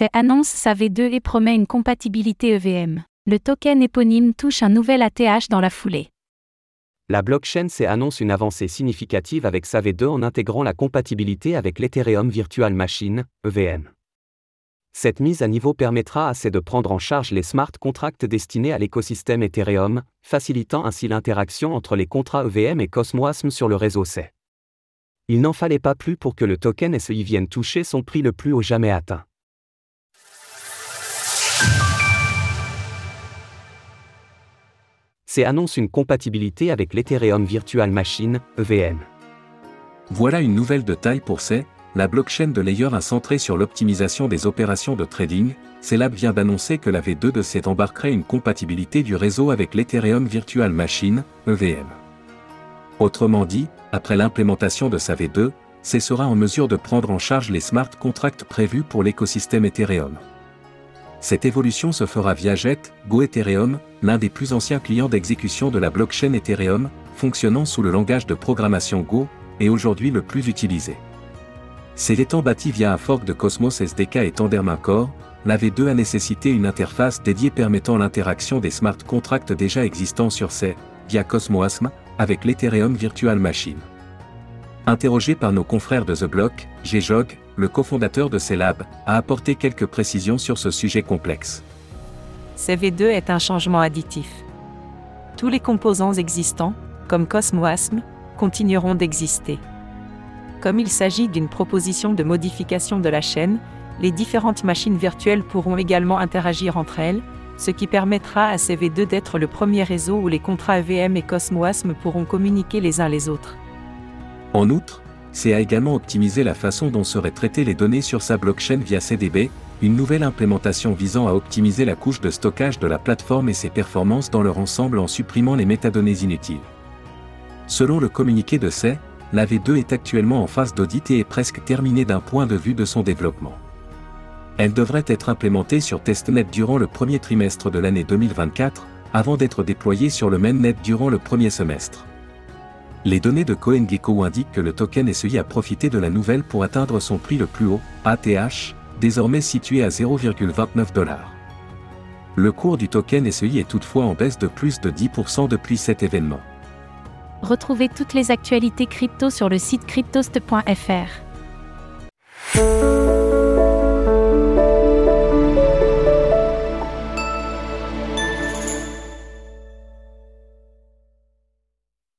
C'est annonce sa V2 et promet une compatibilité EVM. Le token éponyme touche un nouvel ATH dans la foulée. La blockchain C annonce une avancée significative avec sa V2 en intégrant la compatibilité avec l'Ethereum Virtual Machine, EVM. Cette mise à niveau permettra à C de prendre en charge les smart contracts destinés à l'écosystème Ethereum, facilitant ainsi l'interaction entre les contrats EVM et Cosmosm sur le réseau C. Il n'en fallait pas plus pour que le token SEI vienne toucher son prix le plus haut jamais atteint. C annonce une compatibilité avec l'Ethereum Virtual Machine, EVM. Voilà une nouvelle de taille pour C, la blockchain de Layer a centré sur l'optimisation des opérations de trading, Celab vient d'annoncer que la V2 de C embarquerait une compatibilité du réseau avec l'Ethereum Virtual Machine, EVM. Autrement dit, après l'implémentation de sa V2, C sera en mesure de prendre en charge les smart contracts prévus pour l'écosystème Ethereum. Cette évolution se fera via Jet, Go Ethereum, l'un des plus anciens clients d'exécution de la blockchain Ethereum, fonctionnant sous le langage de programmation Go, et aujourd'hui le plus utilisé. C'est étant bâti via un fork de Cosmos SDK et Tendermint Core, la V2 a nécessité une interface dédiée permettant l'interaction des smart contracts déjà existants sur C, via Cosmosm, avec l'Ethereum Virtual Machine. Interrogé par nos confrères de The Block, Gjog, le cofondateur de Celab, a apporté quelques précisions sur ce sujet complexe. CV2 est un changement additif. Tous les composants existants, comme Cosmosm, continueront d'exister. Comme il s'agit d'une proposition de modification de la chaîne, les différentes machines virtuelles pourront également interagir entre elles, ce qui permettra à CV2 d'être le premier réseau où les contrats EVM et Cosmosm pourront communiquer les uns les autres. En outre, C a également optimisé la façon dont seraient traitées les données sur sa blockchain via CDB, une nouvelle implémentation visant à optimiser la couche de stockage de la plateforme et ses performances dans leur ensemble en supprimant les métadonnées inutiles. Selon le communiqué de C, la V2 est actuellement en phase d'audit et est presque terminée d'un point de vue de son développement. Elle devrait être implémentée sur testnet durant le premier trimestre de l'année 2024, avant d'être déployée sur le mainnet durant le premier semestre. Les données de CoinGecko indiquent que le token SEI a profité de la nouvelle pour atteindre son prix le plus haut, ATH, désormais situé à 0,29 dollars. Le cours du token SEI est toutefois en baisse de plus de 10% depuis cet événement. Retrouvez toutes les actualités crypto sur le site cryptost.fr.